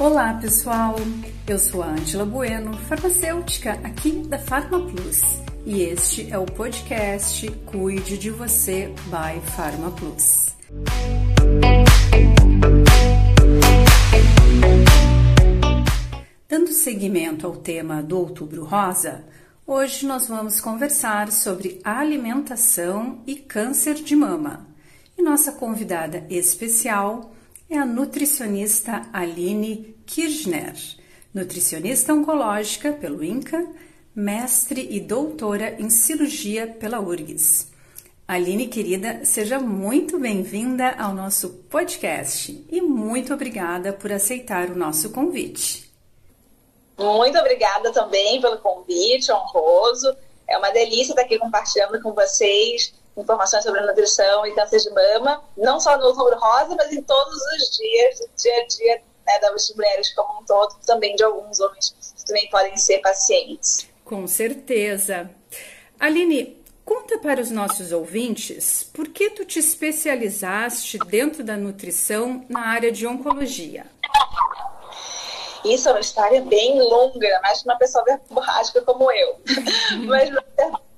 Olá pessoal, eu sou a Angela Bueno, farmacêutica aqui da Farma Plus e este é o podcast Cuide de Você by Farma Plus. Dando seguimento ao tema do Outubro Rosa, hoje nós vamos conversar sobre alimentação e câncer de mama. E nossa convidada especial é a nutricionista Aline Kirchner, nutricionista oncológica pelo INCA, mestre e doutora em cirurgia pela URGS. Aline, querida, seja muito bem-vinda ao nosso podcast e muito obrigada por aceitar o nosso convite. Muito obrigada também pelo convite honroso. É uma delícia estar aqui compartilhando com vocês informações sobre nutrição e câncer de mama, não só no Outubro Rosa, mas em todos os dias, do dia a dia né, das mulheres como um todo, também de alguns homens que também podem ser pacientes. Com certeza. Aline, conta para os nossos ouvintes por que tu te especializaste dentro da nutrição na área de oncologia. Isso é uma história bem longa, mais de uma pessoa verborrágica como eu. Mas,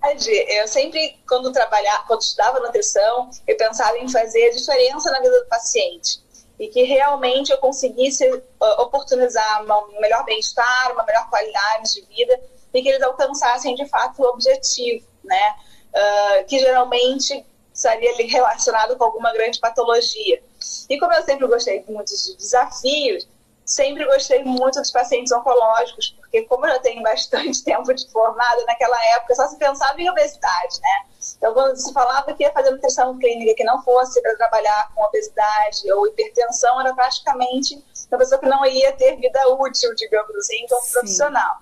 verdade, eu sempre, quando trabalhava, quando estudava nutrição, eu pensava em fazer diferença na vida do paciente. E que realmente eu conseguisse uh, oportunizar um melhor bem-estar, uma melhor qualidade de vida, e que eles alcançassem, de fato, o objetivo, né? Uh, que geralmente estaria relacionado com alguma grande patologia. E como eu sempre gostei muito de desafios, sempre gostei muito dos pacientes oncológicos, porque como eu já tenho bastante tempo de formada, naquela época só se pensava em obesidade, né? Então, quando se falava que ia fazer nutrição clínica que não fosse para trabalhar com obesidade ou hipertensão, era praticamente uma pessoa que não ia ter vida útil, digamos assim, como Sim. profissional.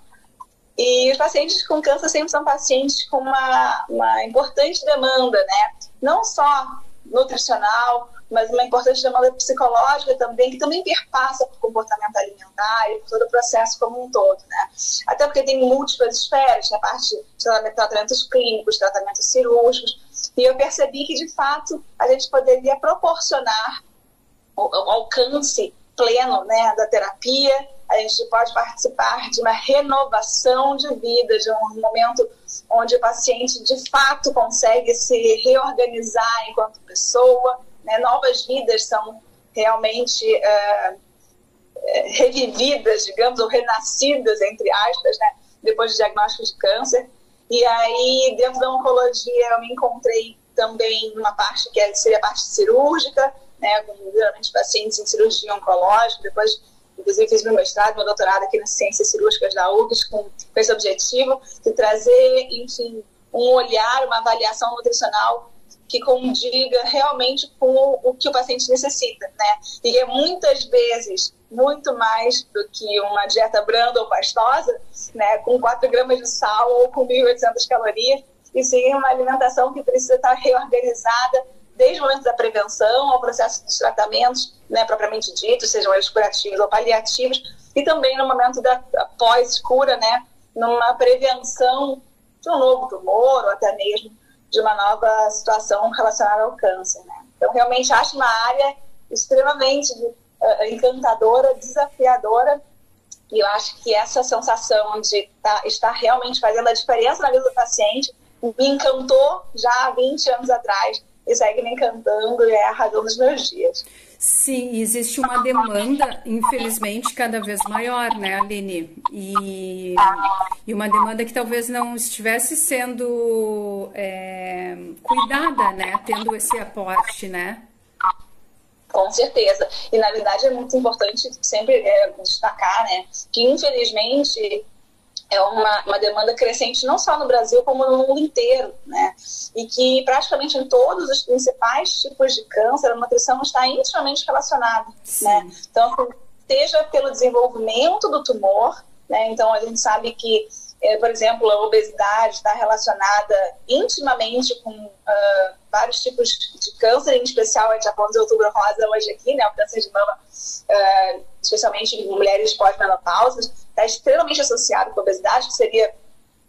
E os pacientes com câncer sempre são pacientes com uma, uma importante demanda, né? Não só nutricional, mas uma importante demanda psicológica também, que também perpassa por comportamento alimentar e por todo o processo como um todo, né? Até porque tem múltiplas esferas, na parte de tratamentos clínicos, tratamentos cirúrgicos, e eu percebi que, de fato, a gente poderia proporcionar o, o alcance pleno né, da terapia, a gente pode participar de uma renovação de vida, de um momento onde o paciente de fato consegue se reorganizar enquanto pessoa, né? novas vidas são realmente uh, revividas, digamos, ou renascidas, entre aspas, né? depois do diagnóstico de câncer. E aí, dentro da oncologia, eu me encontrei também numa parte que é, seria a parte cirúrgica, né, com geralmente pacientes em cirurgia oncológica, depois inclusive fiz meu mestrado, meu doutorado aqui nas ciências cirúrgicas da com, com esse objetivo de trazer, enfim, um olhar, uma avaliação nutricional que condiga realmente com o que o paciente necessita, né? E é muitas vezes muito mais do que uma dieta branda ou pastosa, né? Com 4 gramas de sal ou com 1.800 calorias, e sim uma alimentação que precisa estar reorganizada desde o momento da prevenção ao processo dos tratamentos, né, propriamente dito, sejam eles curativos ou paliativos, e também no momento da pós-cura, né, numa prevenção de um novo tumor ou até mesmo de uma nova situação relacionada ao câncer. Né? Então, realmente acho uma área extremamente uh, encantadora, desafiadora, e eu acho que essa sensação de tá, estar realmente fazendo a diferença na vida do paciente me encantou já há 20 anos atrás e segue me encantando e é a razão dos meus dias. Sim, existe uma demanda, infelizmente, cada vez maior, né, Aline? E, e uma demanda que talvez não estivesse sendo é, cuidada, né? Tendo esse aporte, né? Com certeza. E, na verdade, é muito importante sempre é, destacar, né? Que, infelizmente, é uma, uma demanda crescente não só no Brasil, como no mundo inteiro, né? E que praticamente em todos os principais tipos de câncer, a nutrição está intimamente relacionada, Sim. né? Então, seja pelo desenvolvimento do tumor, né? Então, a gente sabe que, é, por exemplo, a obesidade está relacionada intimamente com uh, vários tipos de câncer, em especial a gente já falou de outubro rosa hoje aqui, né? O câncer de mama, uh, especialmente em mulheres pós-menopausa, está extremamente associado com a obesidade, que seria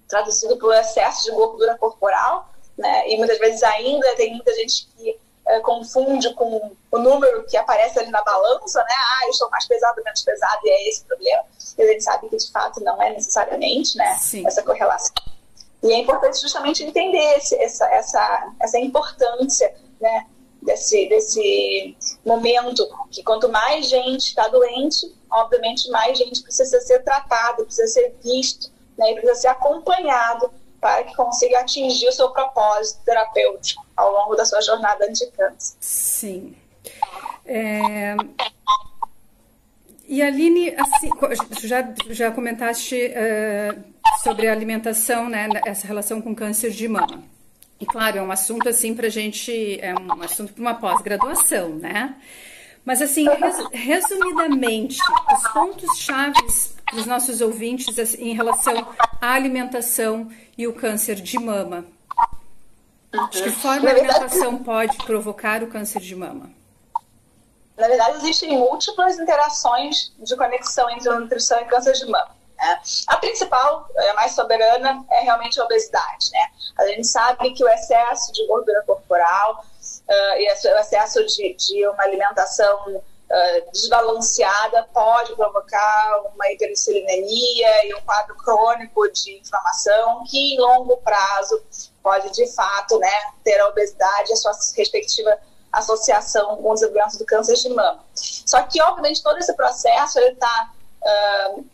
traduzido por excesso de gordura corporal, né? E muitas vezes ainda tem muita gente que uh, confunde com o número que aparece ali na balança, né? Ah, eu estou mais pesado, menos pesado, e é esse o problema. E a gente sabe que de fato não é necessariamente, né? Sim. Essa correlação. E é importante justamente entender esse, essa, essa, essa importância, né? Desse, desse momento que quanto mais gente está doente, obviamente mais gente precisa ser tratado, precisa ser visto, né? Precisa ser acompanhado para que consiga atingir o seu propósito terapêutico ao longo da sua jornada anti-câncer. Sim. É... E Aline, assim, já, já comentaste uh, sobre a alimentação, né, essa relação com câncer de mama. E claro, é um assunto assim para gente, é um assunto para uma pós-graduação, né? Mas assim, res, resumidamente, os pontos chaves dos nossos ouvintes assim, em relação à alimentação e o câncer de mama. De que forma a alimentação pode provocar o câncer de mama? Na verdade, existem múltiplas interações de conexão entre nutrição e câncer de mama. Né? A principal, a mais soberana, é realmente a obesidade. Né? A gente sabe que o excesso de gordura corporal uh, e o excesso de, de uma alimentação uh, desbalanceada pode provocar uma hiperinsulinemia e um quadro crônico de inflamação que, em longo prazo, pode, de fato, né, ter a obesidade e a sua respectiva associação com o desenvolvimento do câncer de mama. Só que, obviamente, todo esse processo está, uh,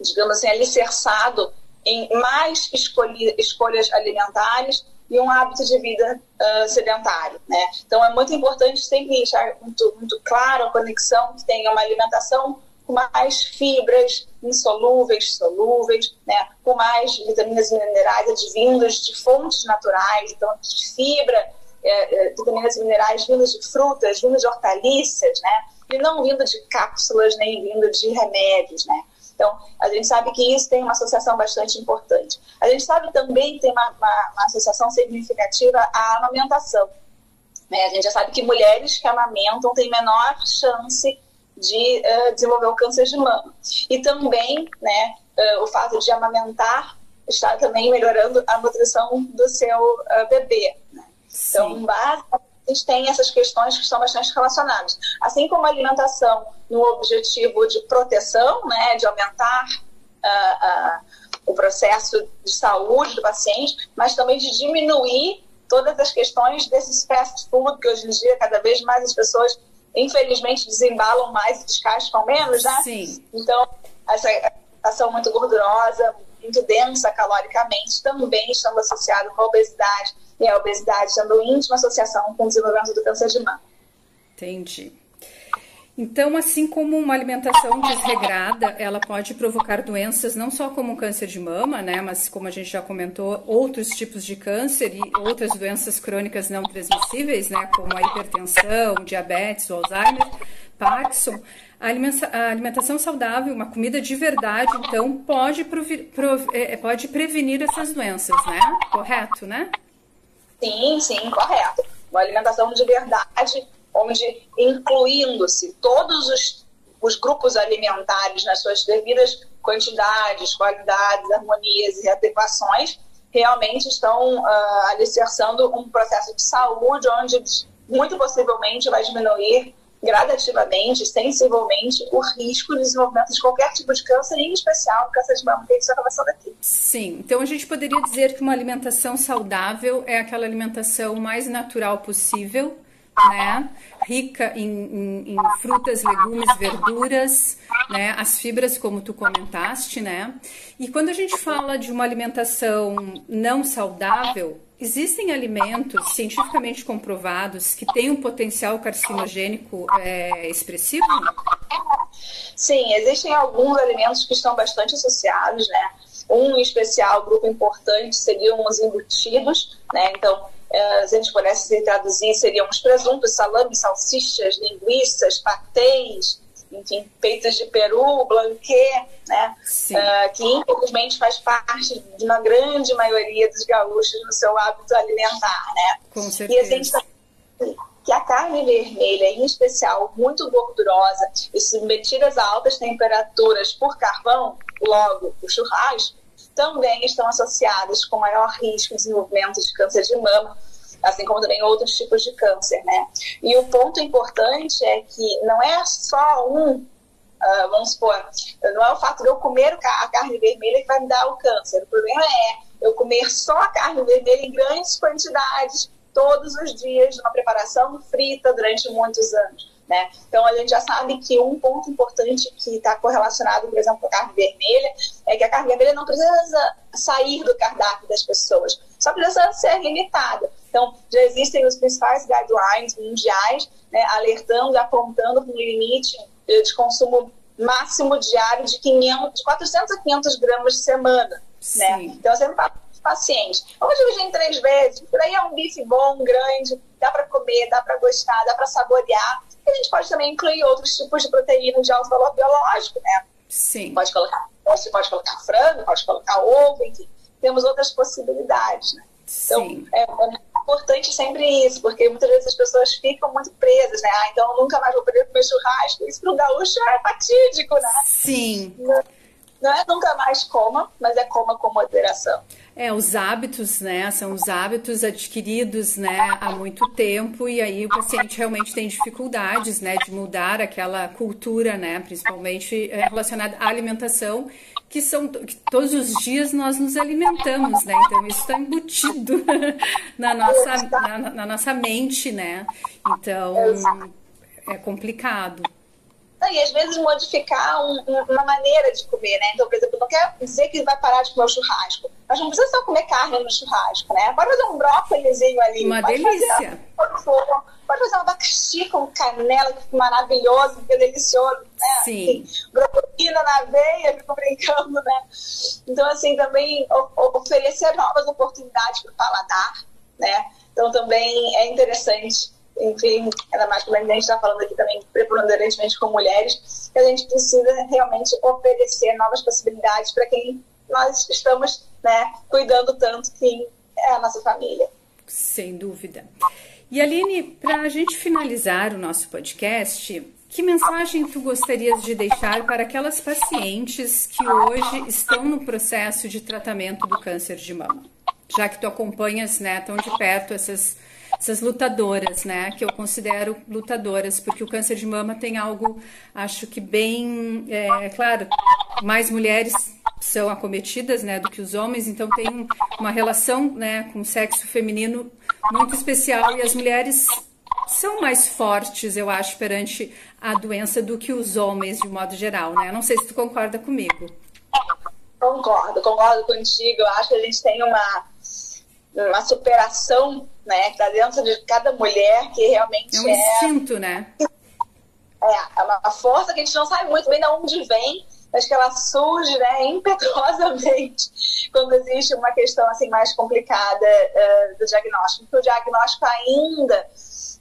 digamos assim, alicerçado em mais escolhi, escolhas alimentares e um hábito de vida uh, sedentário, né? Então, é muito importante sempre deixar muito, muito claro a conexão que tem uma alimentação com mais fibras insolúveis, solúveis, né? com mais vitaminas e minerais advindos de fontes naturais, então de fibra, é, é, vitaminas e minerais vindos de frutas, vindos de hortaliças, né? e não vindo de cápsulas nem vindo de remédios. Né? Então, a gente sabe que isso tem uma associação bastante importante. A gente sabe também que tem uma, uma, uma associação significativa à amamentação. Né? A gente já sabe que mulheres que amamentam têm menor chance de uh, desenvolver o câncer de mama. E também né, uh, o fato de amamentar está também melhorando a nutrição do seu uh, bebê. Né? Então, basicamente, a gente tem essas questões que estão bastante relacionadas. Assim como a alimentação no objetivo de proteção, né, de aumentar o processo de saúde do paciente, mas também de diminuir todas as questões desses fast food que hoje em dia cada vez mais as pessoas infelizmente desembalam mais e descascam menos, né? Sim. Então, essa ação muito gordurosa, muito densa caloricamente, também estão associados com a obesidade, e a obesidade tendo íntima associação com o desenvolvimento do câncer de mama. Entendi. Então, assim como uma alimentação desregrada, ela pode provocar doenças não só como câncer de mama, né, mas como a gente já comentou, outros tipos de câncer e outras doenças crônicas não transmissíveis, né, como a hipertensão, diabetes, o Alzheimer, Parkinson. A alimentação saudável, uma comida de verdade, então, pode, é, é, pode prevenir essas doenças, né? Correto, né? Sim, sim, correto. Uma alimentação de verdade onde incluindo-se todos os, os grupos alimentares nas suas devidas quantidades, qualidades, harmonias e adequações, realmente estão uh, alicerçando um processo de saúde onde muito possivelmente vai diminuir gradativamente, sensivelmente, o risco de desenvolvimento de qualquer tipo de câncer, em especial câncer de mama, que a gente está conversando aqui. Sim, então a gente poderia dizer que uma alimentação saudável é aquela alimentação mais natural possível, né? Rica em, em, em, frutas, legumes, verduras, né? As fibras, como tu comentaste, né? E quando a gente fala de uma alimentação não saudável, existem alimentos cientificamente comprovados que têm um potencial carcinogênico é, expressivo? Sim, existem alguns alimentos que estão bastante associados, né? Um especial, grupo importante, seriam os embutidos, né? Então, eh, se a gente pudesse traduzir, seriam os presuntos, salames, salsichas, linguiças, patês, enfim, peitos de peru, blanquet, né? Uh, que infelizmente faz parte de uma grande maioria dos gaúchos no seu hábito alimentar, né? Com certeza. E a gente que a carne vermelha, em especial, muito gordurosa e submetidas a altas temperaturas por carvão, logo o churrasco, também estão associadas com maior risco de desenvolvimento de câncer de mama, assim como também outros tipos de câncer, né? E o ponto importante é que não é só um, uh, vamos supor, não é o fato de eu comer a carne vermelha que vai me dar o câncer. O problema é eu comer só a carne vermelha em grandes quantidades todos os dias, numa preparação frita durante muitos anos. Né? Então, a gente já sabe que um ponto importante que está correlacionado, por exemplo, com a carne vermelha, é que a carne vermelha não precisa sair do cardápio das pessoas, só precisa ser limitada. Então, já existem os principais guidelines mundiais, né, alertando, apontando para um limite de consumo máximo diário de, 500, de 400 a 500 gramas de semana. Né? Então, eu sempre falo paciente. Vamos dividir em três vezes, por aí é um bife bom, grande, dá para comer, dá para gostar, dá para saborear. E a gente pode também incluir outros tipos de proteína de alto valor biológico, né? Sim. Pode colocar, você pode colocar frango, pode colocar ovo, enfim. Temos outras possibilidades, né? Então, Sim. é, é importante sempre isso, porque muitas vezes as pessoas ficam muito presas, né? Ah, então eu nunca mais vou poder comer churrasco. Isso para o gaúcho é fatídico, né? Sim. Não, não é nunca mais coma, mas é coma com moderação. É, os hábitos, né, são os hábitos adquiridos, né, há muito tempo e aí o paciente realmente tem dificuldades, né, de mudar aquela cultura, né, principalmente é, relacionada à alimentação, que são que todos os dias nós nos alimentamos, né, então isso está embutido na nossa, na, na nossa mente, né, então é complicado e às vezes modificar um, uma maneira de comer, né? Então, por exemplo, não quer dizer que vai parar de comer o churrasco, mas não precisa só comer carne no churrasco, né? Pode fazer um brócolizinho ali. Uma delícia. Fazer, pode fazer um abacaxi com canela, que fica maravilhoso, que é delicioso, né? Sim. Brocolina na veia, fico brincando, né? Então, assim, também oferecer novas oportunidades para o paladar, né? Então, também é interessante enfim, ainda mais quando a gente está falando aqui também preponderantemente com mulheres, que a gente precisa realmente oferecer novas possibilidades para quem nós estamos né, cuidando tanto, que é a nossa família. Sem dúvida. E Aline, para a gente finalizar o nosso podcast, que mensagem tu gostarias de deixar para aquelas pacientes que hoje estão no processo de tratamento do câncer de mama? Já que tu acompanhas né, tão de perto essas essas lutadoras, né? Que eu considero lutadoras, porque o câncer de mama tem algo, acho que bem, é, claro, mais mulheres são acometidas, né, do que os homens, então tem uma relação, né, com o sexo feminino muito especial e as mulheres são mais fortes, eu acho, perante a doença do que os homens de modo geral, né? Não sei se tu concorda comigo. Concordo, concordo contigo. Eu acho que a gente tem uma uma superação, né, que tá dentro de cada mulher que realmente é um é, instinto, né? É, é uma força que a gente não sabe muito bem de onde vem, mas que ela surge, né, impetuosamente quando existe uma questão assim mais complicada uh, do diagnóstico. Porque o diagnóstico ainda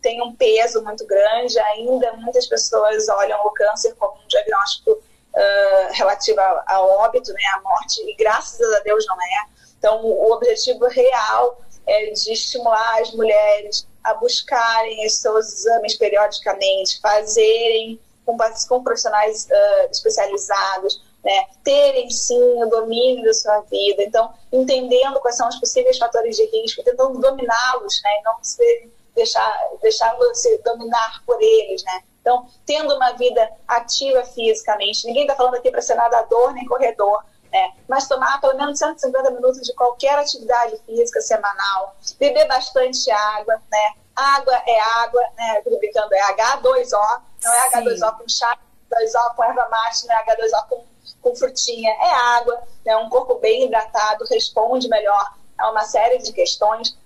tem um peso muito grande, ainda muitas pessoas olham o câncer como um diagnóstico uh, relativo ao óbito, né, à morte, e graças a Deus não é. Então, o objetivo real é de estimular as mulheres a buscarem os seus exames periodicamente, fazerem com, com profissionais uh, especializados, né, terem sim o domínio da sua vida, então entendendo quais são os possíveis fatores de risco, tentando dominá-los, né, não se deixar deixar-se dominar por eles, né. Então, tendo uma vida ativa fisicamente, ninguém está falando aqui para ser nadador nem corredor, né? Mas tomar pelo menos 150 minutos de qualquer atividade física semanal, beber bastante água, né? Água é água, né? Brincando, é H2O, não é H2O com chá, H2O com erva mate, não é H2O com, com frutinha, é água, né? Um corpo bem hidratado responde melhor a uma série de questões,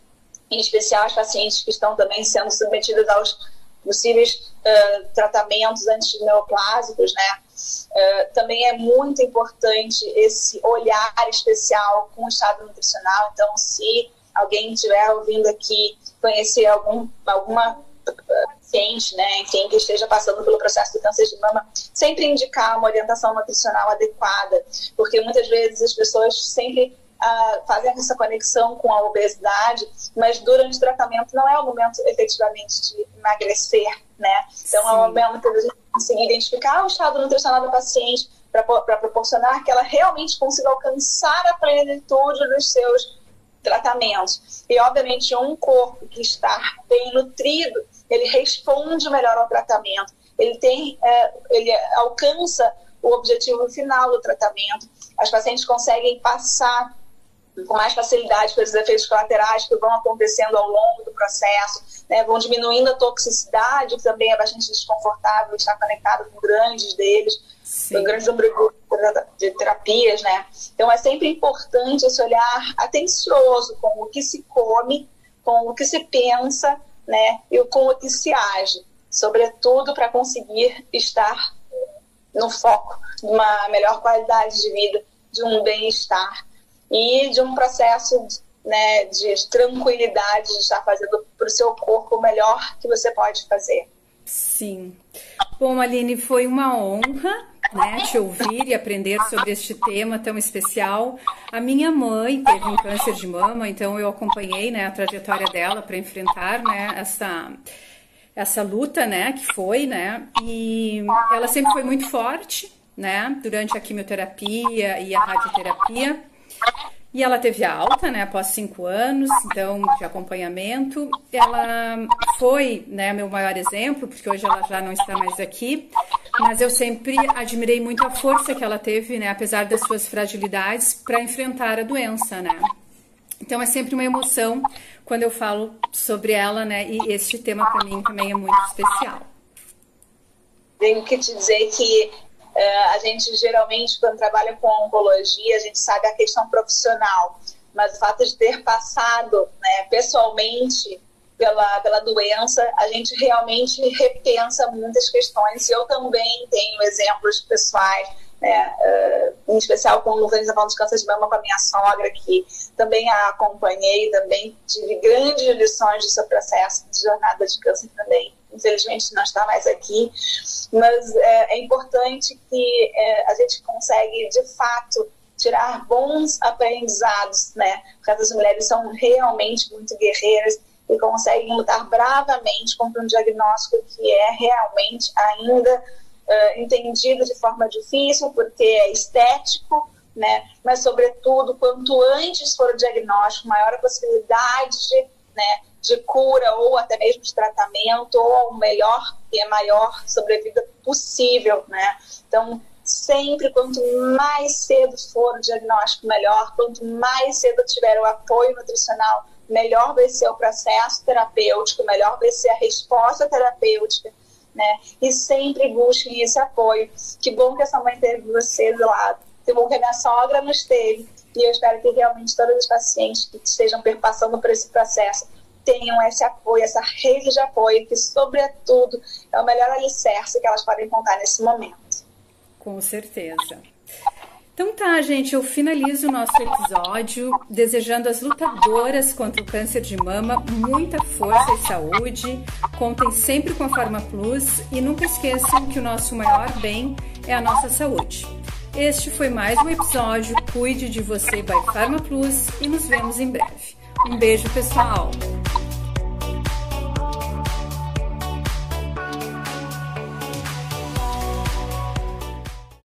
em especial as pacientes que estão também sendo submetidas aos possíveis uh, tratamentos antineoplásicos, né? Uh, também é muito importante esse olhar especial com o estado nutricional. Então, se alguém estiver ouvindo aqui, conhecer algum, alguma paciente, né, enfim, que esteja passando pelo processo de câncer de mama, sempre indicar uma orientação nutricional adequada, porque muitas vezes as pessoas sempre uh, fazem essa conexão com a obesidade, mas durante o tratamento não é o momento efetivamente de emagrecer, né? Então Sim. é o momento que a gente conseguir identificar o estado nutricional da paciente para proporcionar que ela realmente consiga alcançar a plenitude dos seus tratamentos. E, obviamente, um corpo que está bem nutrido, ele responde melhor ao tratamento, ele, tem, é, ele alcança o objetivo final do tratamento. As pacientes conseguem passar com mais facilidade pelos efeitos colaterais que vão acontecendo ao longo do processo, né, vão diminuindo a toxicidade, que também é bastante desconfortável estar conectado com grandes deles, Sim. com grandes de terapias, né? Então é sempre importante esse olhar atencioso com o que se come, com o que se pensa, né, e com o que se age, sobretudo para conseguir estar no foco de uma melhor qualidade de vida, de um bem-estar e de um processo né, de tranquilidade de estar fazendo para o seu corpo o melhor que você pode fazer. Sim. Bom, Aline, foi uma honra né, te ouvir e aprender sobre este tema tão especial. A minha mãe teve um câncer de mama, então eu acompanhei né, a trajetória dela para enfrentar né, essa, essa luta né, que foi, né? E ela sempre foi muito forte, né? Durante a quimioterapia e a radioterapia. E ela teve alta, né, após cinco anos, então, de acompanhamento. Ela foi, né, meu maior exemplo, porque hoje ela já não está mais aqui, mas eu sempre admirei muito a força que ela teve, né, apesar das suas fragilidades, para enfrentar a doença, né. Então, é sempre uma emoção quando eu falo sobre ela, né, e este tema para mim também é muito especial. Tenho que te dizer que a gente geralmente, quando trabalha com oncologia, a gente sabe a questão profissional, mas o fato de ter passado né, pessoalmente pela, pela doença, a gente realmente repensa muitas questões. Eu também tenho exemplos pessoais, uh, em especial com organização de câncer de mama com a minha sogra, que também a acompanhei, também tive grandes lições do seu processo de jornada de câncer também infelizmente não está mais aqui, mas é, é importante que é, a gente consegue, de fato, tirar bons aprendizados, né? Porque essas mulheres são realmente muito guerreiras e conseguem lutar bravamente contra um diagnóstico que é realmente ainda uh, entendido de forma difícil, porque é estético, né? Mas, sobretudo, quanto antes for o diagnóstico, maior a possibilidade de, né, de cura ou até mesmo de tratamento ou o melhor e a maior sobrevida possível, né? Então, sempre quanto mais cedo for o diagnóstico, melhor. Quanto mais cedo tiver o apoio nutricional, melhor vai ser o processo terapêutico, melhor vai ser a resposta terapêutica, né? E sempre busquem esse apoio. Que bom que essa mãe teve você do lado. Que bom que a minha sogra nos teve. E eu espero que realmente todos os pacientes que estejam passando por esse processo tenham esse apoio, essa rede de apoio, que, sobretudo, é o melhor alicerce que elas podem contar nesse momento. Com certeza. Então tá, gente, eu finalizo o nosso episódio desejando às lutadoras contra o câncer de mama muita força e saúde. Contem sempre com a Farma Plus e nunca esqueçam que o nosso maior bem é a nossa saúde. Este foi mais um episódio Cuide de Você by Farma Plus e nos vemos em breve. Um beijo, pessoal!